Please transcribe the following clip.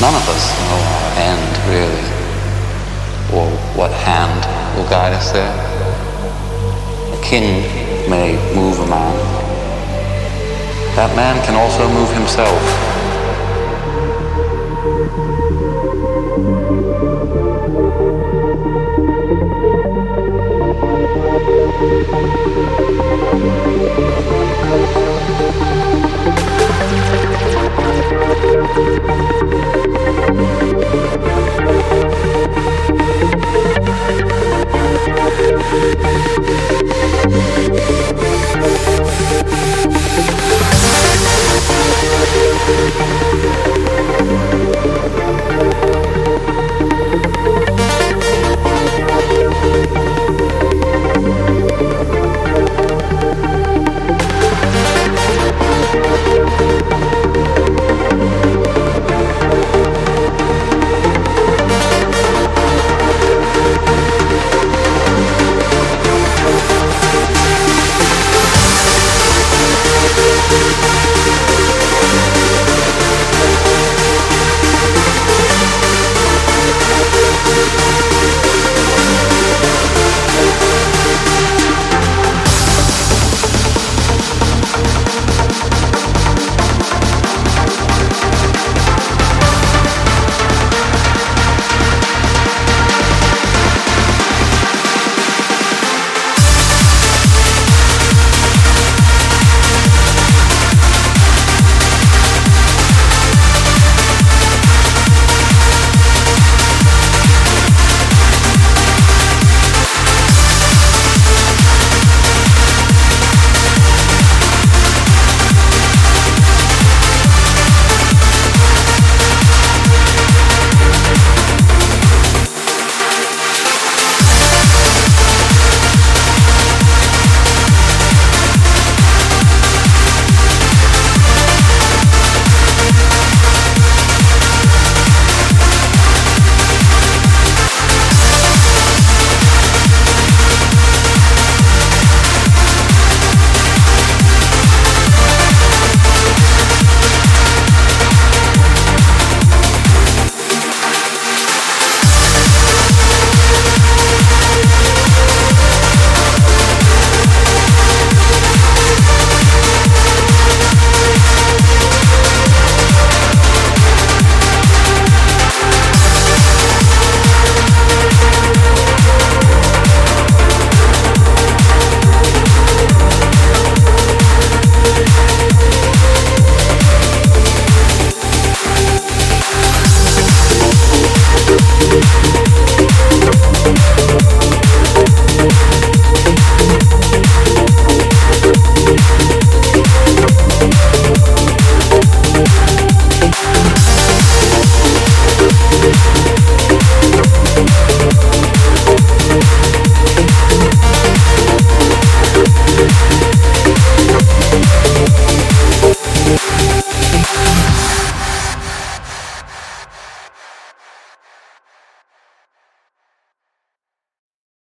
None of us know our end, really, or what hand will guide us there. A king may move a man. That man can also move himself.